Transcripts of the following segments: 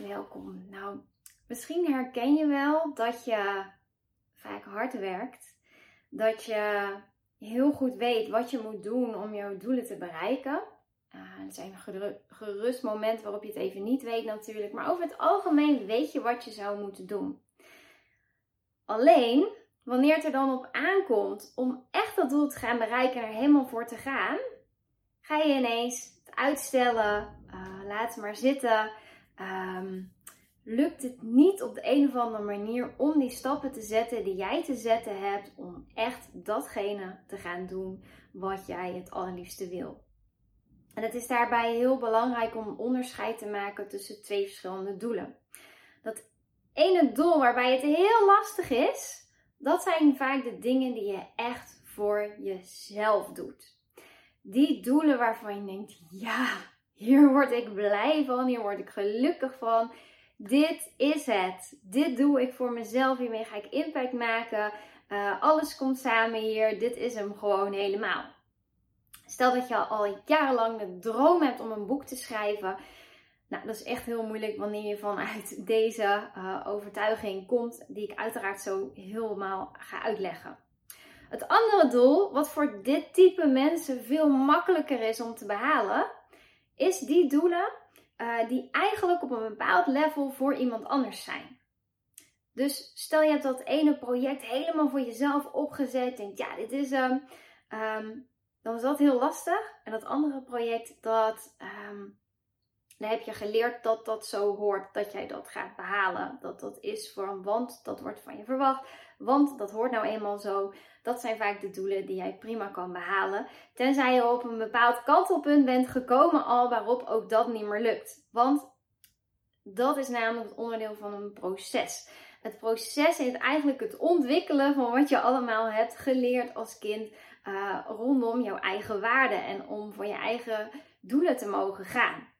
welkom. Nou, misschien herken je wel dat je vaak hard werkt. Dat je heel goed weet wat je moet doen om jouw doelen te bereiken. Uh, er zijn gerust momenten waarop je het even niet weet natuurlijk. Maar over het algemeen weet je wat je zou moeten doen. Alleen, wanneer het er dan op aankomt om echt dat doel te gaan bereiken en er helemaal voor te gaan, ga je ineens het uitstellen, uh, laat het maar zitten. Ehm, lukt het niet op de een of andere manier om die stappen te zetten die jij te zetten hebt om echt datgene te gaan doen wat jij het allerliefste wil. En het is daarbij heel belangrijk om onderscheid te maken tussen twee verschillende doelen. Dat ene doel waarbij het heel lastig is, dat zijn vaak de dingen die je echt voor jezelf doet. Die doelen waarvan je denkt, ja, hier word ik blij van, hier word ik gelukkig van. Dit is het. Dit doe ik voor mezelf. Hiermee ga ik impact maken. Uh, alles komt samen hier. Dit is hem gewoon helemaal. Stel dat je al jarenlang de droom hebt om een boek te schrijven. Nou, dat is echt heel moeilijk wanneer je vanuit deze uh, overtuiging komt, die ik uiteraard zo helemaal ga uitleggen. Het andere doel, wat voor dit type mensen veel makkelijker is om te behalen, is die doelen uh, die eigenlijk op een bepaald level voor iemand anders zijn. Dus stel je hebt dat ene project helemaal voor jezelf opgezet. Denkt, ja, dit is hem. Um, dan is dat heel lastig. En dat andere project, dat, um, dan heb je geleerd dat dat zo hoort dat jij dat gaat behalen. Dat dat is voor een want, dat wordt van je verwacht. Want dat hoort nou eenmaal zo. Dat zijn vaak de doelen die jij prima kan behalen. Tenzij je op een bepaald kantelpunt bent gekomen al waarop ook dat niet meer lukt. Want dat is namelijk het onderdeel van een proces. Het proces is eigenlijk het ontwikkelen van wat je allemaal hebt geleerd als kind uh, rondom jouw eigen waarden en om voor je eigen doelen te mogen gaan.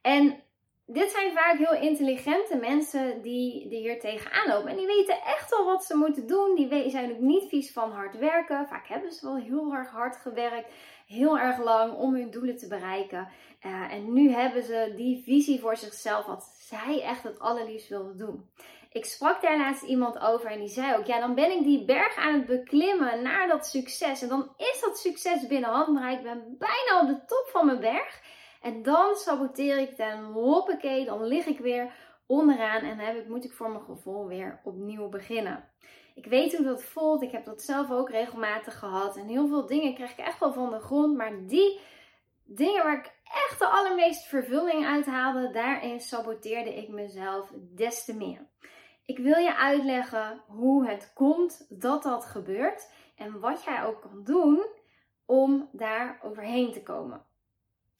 En dit zijn vaak heel intelligente mensen die, die hier tegenaan lopen. En die weten echt wel wat ze moeten doen. Die zijn ook niet vies van hard werken. Vaak hebben ze wel heel erg hard gewerkt. Heel erg lang om hun doelen te bereiken. Uh, en nu hebben ze die visie voor zichzelf. Wat zij echt het allerliefst wilden doen. Ik sprak daar laatst iemand over en die zei ook: Ja, dan ben ik die berg aan het beklimmen naar dat succes. En dan is dat succes binnen handbereik. Ik ben bijna op de top van mijn berg. En dan saboteer ik dan, hoppakee, dan lig ik weer onderaan en heb ik, moet ik voor mijn gevoel weer opnieuw beginnen. Ik weet hoe dat voelt, ik heb dat zelf ook regelmatig gehad en heel veel dingen krijg ik echt wel van de grond, maar die dingen waar ik echt de allermeeste vervulling uit haalde, daarin saboteerde ik mezelf des te meer. Ik wil je uitleggen hoe het komt dat dat gebeurt en wat jij ook kan doen om daar overheen te komen.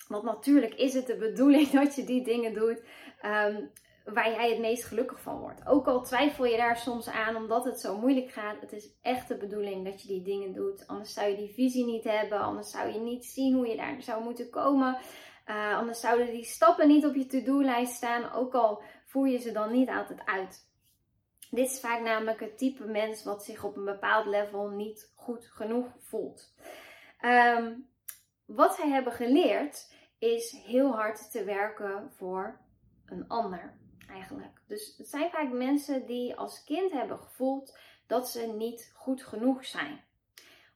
Want natuurlijk is het de bedoeling dat je die dingen doet ehm, waar jij het meest gelukkig van wordt. Ook al twijfel je daar soms aan omdat het zo moeilijk gaat. Het is echt de bedoeling dat je die dingen doet. Anders zou je die visie niet hebben. Anders zou je niet zien hoe je daar zou moeten komen. Uh, anders zouden die stappen niet op je to-do-lijst staan. Ook al voer je ze dan niet altijd uit. Dit is vaak namelijk het type mens wat zich op een bepaald level niet goed genoeg voelt. Um, wat zij hebben geleerd is heel hard te werken voor een ander eigenlijk. Dus het zijn vaak mensen die als kind hebben gevoeld dat ze niet goed genoeg zijn.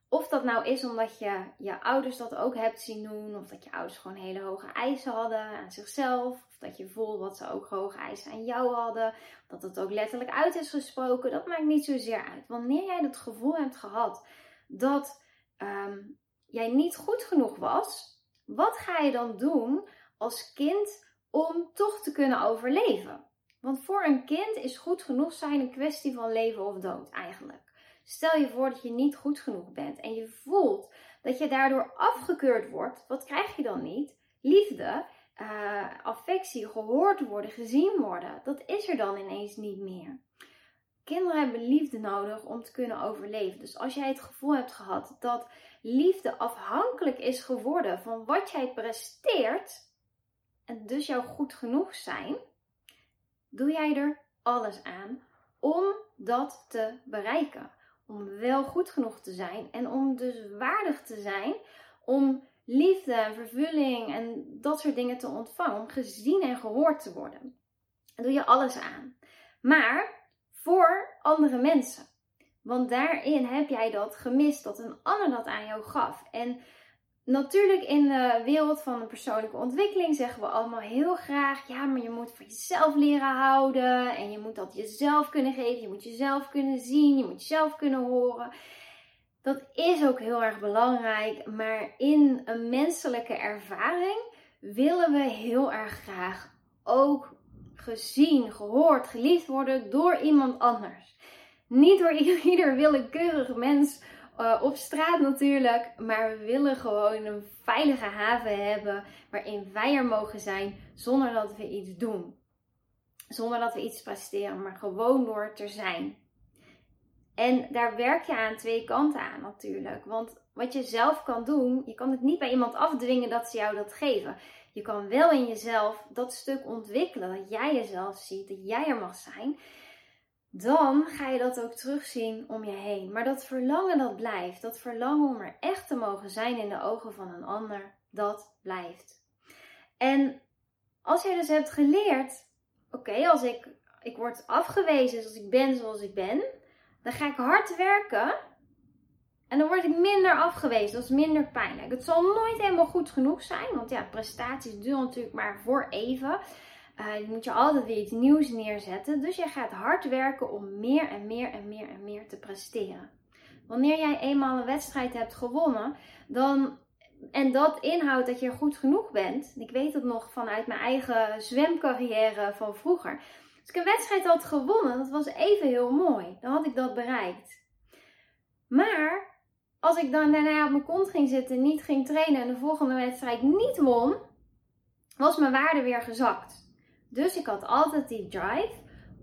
Of dat nou is omdat je je ouders dat ook hebt zien doen, of dat je ouders gewoon hele hoge eisen hadden aan zichzelf, of dat je voelt dat ze ook hoge eisen aan jou hadden, dat het ook letterlijk uit is gesproken, dat maakt niet zozeer uit. Wanneer jij het gevoel hebt gehad dat um, jij niet goed genoeg was, wat ga je dan doen als kind om toch te kunnen overleven? Want voor een kind is goed genoeg zijn een kwestie van leven of dood eigenlijk. Stel je voor dat je niet goed genoeg bent en je voelt dat je daardoor afgekeurd wordt. Wat krijg je dan niet? Liefde, uh, affectie, gehoord worden, gezien worden. Dat is er dan ineens niet meer. Kinderen hebben liefde nodig om te kunnen overleven. Dus als jij het gevoel hebt gehad dat liefde afhankelijk is geworden van wat jij presteert, en dus jouw goed genoeg zijn, doe jij er alles aan om dat te bereiken. Om wel goed genoeg te zijn en om dus waardig te zijn om liefde en vervulling en dat soort dingen te ontvangen. Om gezien en gehoord te worden. Daar doe je alles aan. Maar voor andere mensen. Want daarin heb jij dat gemist, dat een ander dat aan jou gaf. En natuurlijk in de wereld van de persoonlijke ontwikkeling zeggen we allemaal heel graag: ja, maar je moet voor jezelf leren houden. En je moet dat jezelf kunnen geven. Je moet jezelf kunnen zien. Je moet jezelf kunnen horen. Dat is ook heel erg belangrijk. Maar in een menselijke ervaring willen we heel erg graag ook gezien, gehoord, geliefd worden door iemand anders. Niet door ieder willekeurig mens uh, op straat natuurlijk, maar we willen gewoon een veilige haven hebben waarin wij er mogen zijn zonder dat we iets doen. Zonder dat we iets presteren, maar gewoon door te zijn. En daar werk je aan twee kanten aan natuurlijk. Want wat je zelf kan doen, je kan het niet bij iemand afdwingen dat ze jou dat geven. Je kan wel in jezelf dat stuk ontwikkelen, dat jij jezelf ziet, dat jij er mag zijn. Dan ga je dat ook terugzien om je heen. Maar dat verlangen dat blijft, dat verlangen om er echt te mogen zijn in de ogen van een ander, dat blijft. En als jij dus hebt geleerd, oké, als ik, ik word afgewezen zoals ik ben zoals ik ben, dan ga ik hard werken en dan word ik minder afgewezen. Dat is minder pijnlijk. Het zal nooit helemaal goed genoeg zijn. Want ja, prestaties duren natuurlijk maar voor even. Uh, je moet je altijd weer iets nieuws neerzetten. Dus je gaat hard werken om meer en meer en meer en meer te presteren. Wanneer jij eenmaal een wedstrijd hebt gewonnen, dan, en dat inhoudt dat je goed genoeg bent. Ik weet het nog vanuit mijn eigen zwemcarrière van vroeger. Als ik een wedstrijd had gewonnen, dat was even heel mooi. Dan had ik dat bereikt. Maar als ik dan daarna op mijn kont ging zitten, niet ging trainen en de volgende wedstrijd niet won, was mijn waarde weer gezakt. Dus ik had altijd die drive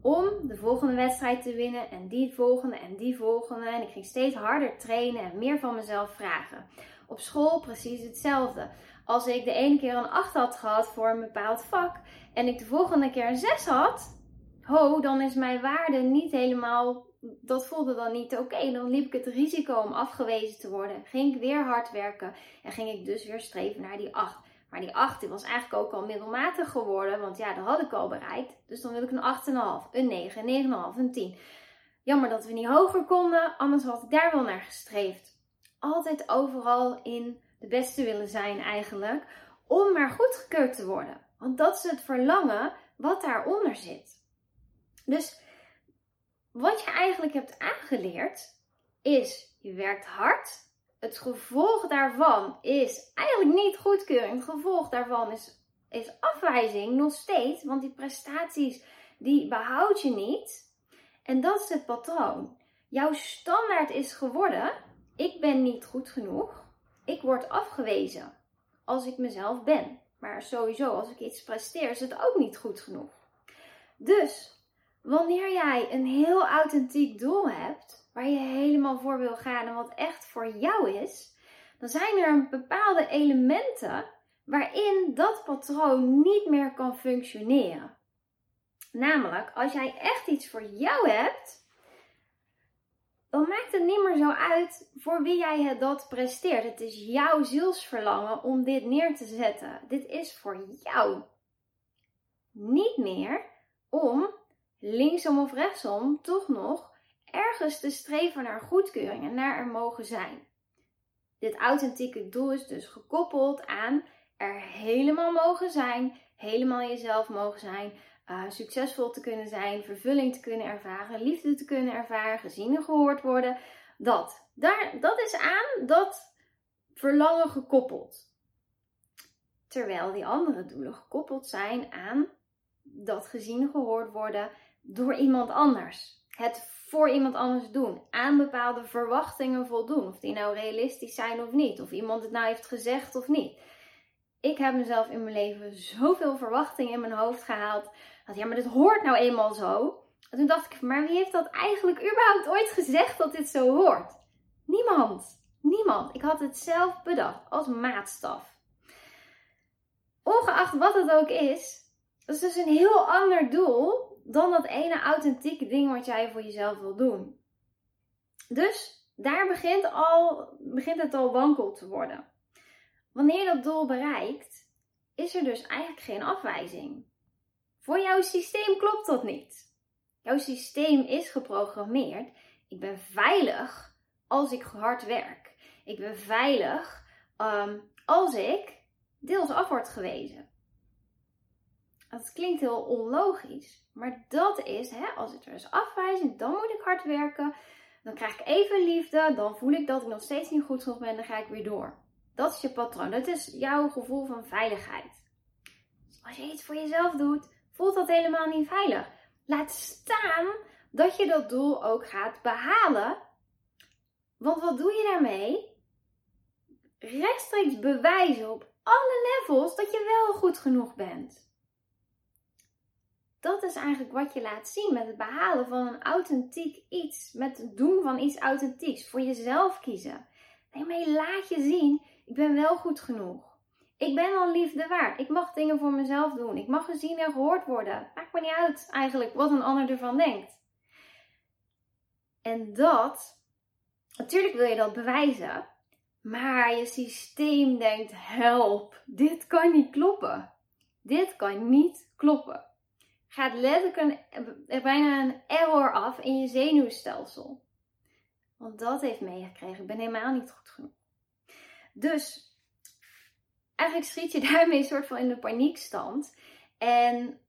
om de volgende wedstrijd te winnen en die volgende en die volgende. En ik ging steeds harder trainen en meer van mezelf vragen. Op school precies hetzelfde. Als ik de ene keer een 8 had gehad voor een bepaald vak en ik de volgende keer een 6 had, ho, dan is mijn waarde niet helemaal dat voelde dan niet oké. Dan liep ik het risico om afgewezen te worden. Ging ik weer hard werken en ging ik dus weer streven naar die 8. Maar die 8 was eigenlijk ook al middelmatig geworden, want ja, dat had ik al bereikt. Dus dan wil ik een 8,5, een 9, een 9,5, een 10. Jammer dat we niet hoger konden, anders had ik daar wel naar gestreefd. Altijd overal in de beste willen zijn eigenlijk, om maar goedgekeurd te worden. Want dat is het verlangen wat daaronder zit. Dus wat je eigenlijk hebt aangeleerd is, je werkt hard. Het gevolg daarvan is eigenlijk niet goedkeuring. Het gevolg daarvan is, is afwijzing nog steeds, want die prestaties die behoud je niet. En dat is het patroon. Jouw standaard is geworden, ik ben niet goed genoeg. Ik word afgewezen als ik mezelf ben. Maar sowieso, als ik iets presteer, is het ook niet goed genoeg. Dus Wanneer jij een heel authentiek doel hebt, waar je helemaal voor wil gaan en wat echt voor jou is, dan zijn er bepaalde elementen waarin dat patroon niet meer kan functioneren. Namelijk, als jij echt iets voor jou hebt, dan maakt het niet meer zo uit voor wie jij het dat presteert. Het is jouw zielsverlangen om dit neer te zetten. Dit is voor jou. Niet meer om linksom of rechtsom, toch nog ergens te streven naar goedkeuring en naar er mogen zijn. Dit authentieke doel is dus gekoppeld aan er helemaal mogen zijn, helemaal jezelf mogen zijn, uh, succesvol te kunnen zijn, vervulling te kunnen ervaren, liefde te kunnen ervaren, gezien en gehoord worden. Dat. Daar, dat is aan dat verlangen gekoppeld. Terwijl die andere doelen gekoppeld zijn aan dat gezien gehoord worden door iemand anders. Het voor iemand anders doen. Aan bepaalde verwachtingen voldoen. Of die nou realistisch zijn of niet. Of iemand het nou heeft gezegd of niet. Ik heb mezelf in mijn leven zoveel verwachtingen in mijn hoofd gehaald. Dat ja, maar dit hoort nou eenmaal zo. En toen dacht ik, maar wie heeft dat eigenlijk überhaupt ooit gezegd dat dit zo hoort? Niemand. Niemand. Ik had het zelf bedacht als maatstaf. Ongeacht wat het ook is, dat is dus een heel ander doel dan dat ene authentieke ding wat jij voor jezelf wil doen. Dus daar begint, al, begint het al wankel te worden. wanneer je dat doel bereikt, is er dus eigenlijk geen afwijzing. Voor jouw systeem klopt dat niet. Jouw systeem is geprogrammeerd. Ik ben veilig als ik hard werk. Ik ben veilig ehm, als ik deels af word gewezen. Dat klinkt heel onlogisch. Maar dat is, hè, als ik er is afwijzing, dan moet ik hard werken. Dan krijg ik even liefde. Dan voel ik dat ik nog steeds niet goed genoeg ben. Dan ga ik weer door. Dat is je patroon. Dat is jouw gevoel van veiligheid. Dus als je iets voor jezelf doet, voelt dat helemaal niet veilig. Laat staan dat je dat doel ook gaat behalen. Want wat doe je daarmee? Rechtstreeks bewijzen op alle levels dat je wel goed genoeg bent. Dat is eigenlijk wat je laat zien met het behalen van een authentiek iets. Met het doen van iets authentieks. Voor jezelf kiezen. Daarmee laat je zien, ik ben wel goed genoeg. Ik ben al liefde waard. Ik mag dingen voor mezelf doen. Ik mag gezien en gehoord worden. Maakt me niet uit eigenlijk wat een ander ervan denkt. En dat, natuurlijk wil je dat bewijzen. Maar je systeem denkt: help, dit kan niet kloppen. Dit kan niet kloppen. Gaat letterlijk een, bijna een error af in je zenuwstelsel. Want dat heeft meegekregen. Ik ben helemaal niet goed genoeg. Dus eigenlijk schiet je daarmee een soort van in de paniekstand. En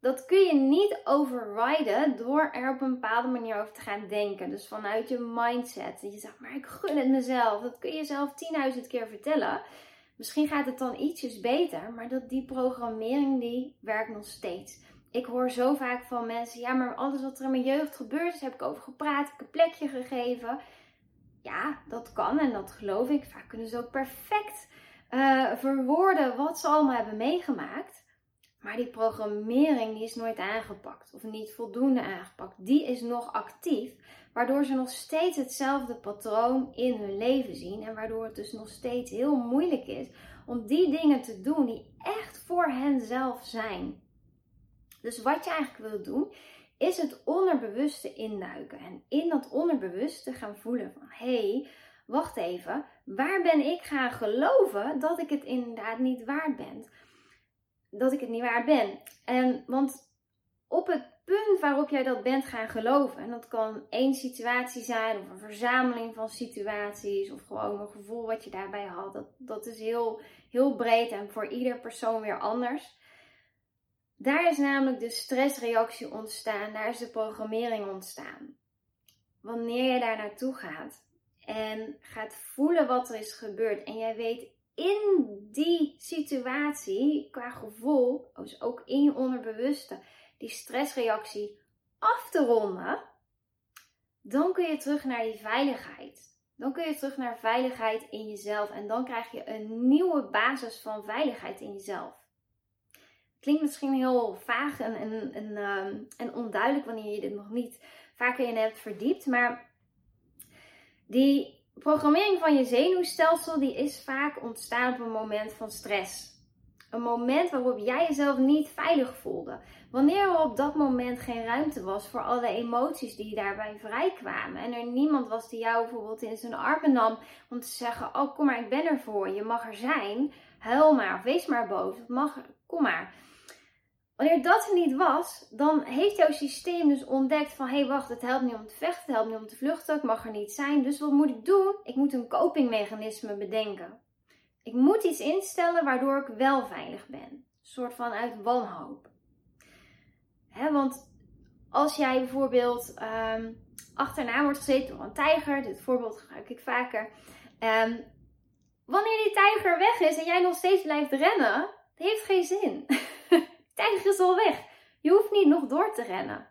dat kun je niet overriden door er op een bepaalde manier over te gaan denken. Dus vanuit je mindset. Je zegt, maar ik gun het mezelf. Dat kun je zelf 10.000 keer vertellen. Misschien gaat het dan ietsjes beter, maar dat die programmering die werkt nog steeds. Ik hoor zo vaak van mensen, ja, maar alles wat er in mijn jeugd gebeurd is, heb ik over gepraat, ik heb een plekje gegeven. Ja, dat kan en dat geloof ik. Vaak kunnen ze ook perfect uh, verwoorden wat ze allemaal hebben meegemaakt. Maar die programmering die is nooit aangepakt of niet voldoende aangepakt. Die is nog actief, waardoor ze nog steeds hetzelfde patroon in hun leven zien en waardoor het dus nog steeds heel moeilijk is om die dingen te doen die echt voor henzelf zijn. Dus wat je eigenlijk wil doen, is het onderbewuste induiken en in dat onderbewuste gaan voelen van hé, hey, wacht even, waar ben ik gaan geloven dat ik het inderdaad niet waard ben? Dat ik het niet waard ben. En want op het punt waarop jij dat bent gaan geloven, en dat kan één situatie zijn, of een verzameling van situaties, of gewoon een gevoel wat je daarbij had, dat, dat is heel, heel breed en voor ieder persoon weer anders. Daar is namelijk de stressreactie ontstaan, daar is de programmering ontstaan. Wanneer je daar naartoe gaat, en gaat voelen wat er is gebeurd. En jij weet in die situatie, qua gevoel, dus ook in je onderbewuste, die stressreactie af te ronden. Dan kun je terug naar die veiligheid. Dan kun je terug naar veiligheid in jezelf. En dan krijg je een nieuwe basis van veiligheid in jezelf. Klinkt misschien heel vaag en, en, ehm, en onduidelijk wanneer je dit nog niet vaker in hebt verdiept. Maar die programmering van je zenuwstelsel die is vaak ontstaan op een moment van stress. Een moment waarop jij jezelf niet veilig voelde. Wanneer er op dat moment geen ruimte was voor alle emoties die daarbij vrijkwamen. En er niemand was die jou bijvoorbeeld in zijn armen nam om te zeggen: Oh, kom maar, ik ben er voor je. mag er zijn. Huil maar, wees maar boos. Mag, kom maar. Wanneer dat er niet was, dan heeft jouw systeem dus ontdekt van hé hey, wacht, het helpt niet om te vechten, het helpt niet om te vluchten, ik mag er niet zijn. Dus wat moet ik doen? Ik moet een copingmechanisme bedenken. Ik moet iets instellen waardoor ik wel veilig ben. Een soort van uit wanhoop. Hè, want als jij bijvoorbeeld um, achterna wordt gezeten door een tijger, dit voorbeeld gebruik ik vaker. Um, wanneer die tijger weg is en jij nog steeds blijft rennen, dat heeft geen zin. tijger is al weg. Je hoeft niet nog door te rennen.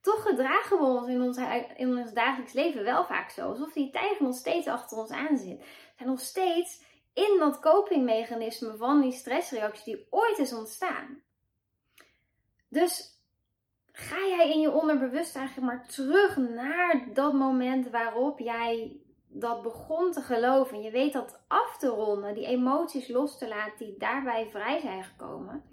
Toch gedragen we ons in ons, in ons dagelijks leven wel vaak zo. Alsof die tijger nog steeds achter ons aan zit. En nog steeds in dat copingmechanisme van die stressreactie die ooit is ontstaan. Dus ga jij in je onderbewust eigenlijk maar terug naar dat moment waarop jij dat begon te geloven. Je weet dat af te ronden, die emoties los te laten die daarbij vrij zijn gekomen.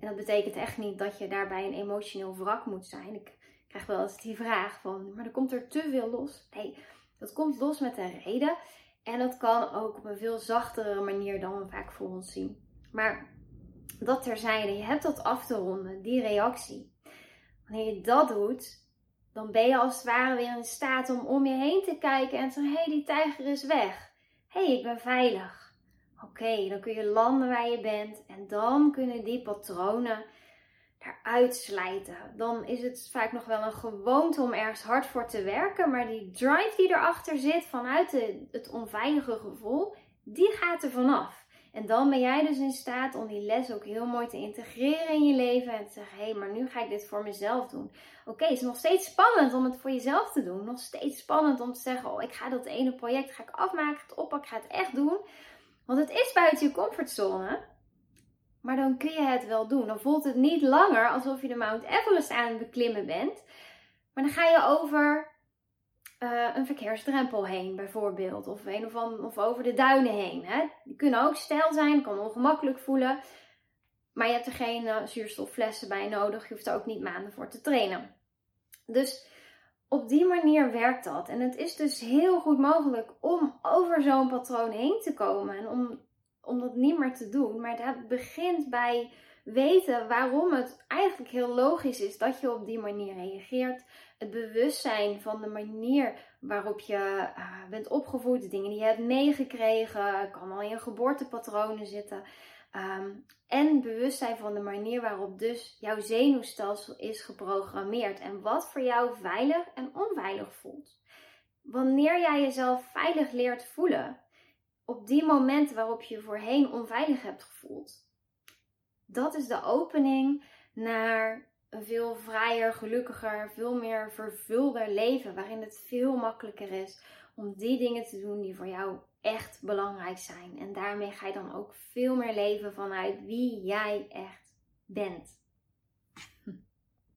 En dat betekent echt niet dat je daarbij een emotioneel wrak moet zijn. Ik krijg wel eens die vraag van, maar er komt er te veel los. Nee, dat komt los met een reden. En dat kan ook op een veel zachtere manier dan we vaak voor ons zien. Maar dat terzijde, je hebt dat af te ronden, die reactie. Wanneer je dat doet, dan ben je als het ware weer in staat om om je heen te kijken en zeggen: hé, hey, die tijger is weg. Hé, hey, ik ben veilig. Oké, dan kun je landen waar je bent en dan kunnen die patronen eruit slijten. Dan is het vaak nog wel een gewoonte om ergens hard voor te werken, maar die drive die erachter zit vanuit het onveilige gevoel, die gaat er vanaf. En dan ben jij dus in staat om die les ook heel mooi te integreren in je leven en te zeggen: hé, hey, maar nu ga ik dit voor mezelf doen. Oké, het is nog steeds spannend om het voor jezelf te doen. Nog steeds spannend om te zeggen: oh, ik ga dat ene project ga ik afmaken, het oppak, ik ga het echt doen. Want het is buiten je comfortzone. Maar dan kun je het wel doen. Dan voelt het niet langer alsof je de Mount Everest aan het beklimmen bent. Maar dan ga je over uh, een verkeersdrempel heen, bijvoorbeeld. Of, een of, of over de duinen heen. Hè? Die kunnen ook stijl zijn, kan ongemakkelijk voelen. Maar je hebt er geen uh, zuurstofflessen bij nodig. Je hoeft er ook niet maanden voor te trainen. Dus op die manier werkt dat. En het is dus heel goed mogelijk om over zo'n patroon heen te komen. En om, om dat niet meer te doen. Maar dat begint bij weten waarom het eigenlijk heel logisch is dat je op die manier reageert. Het bewustzijn van de manier waarop je uh, bent opgevoed, de dingen die je hebt meegekregen, kan al in je geboortepatronen zitten. Um, en bewustzijn van de manier waarop dus jouw zenuwstelsel is geprogrammeerd en wat voor jou veilig en onveilig voelt. Wanneer jij jezelf veilig leert voelen, op die momenten waarop je voorheen onveilig hebt gevoeld, dat is de opening naar een veel vrijer, gelukkiger, veel meer vervulder leven. Waarin het veel makkelijker is om die dingen te doen die voor jou echt belangrijk zijn. En daarmee ga je dan ook veel meer leven vanuit wie jij echt bent.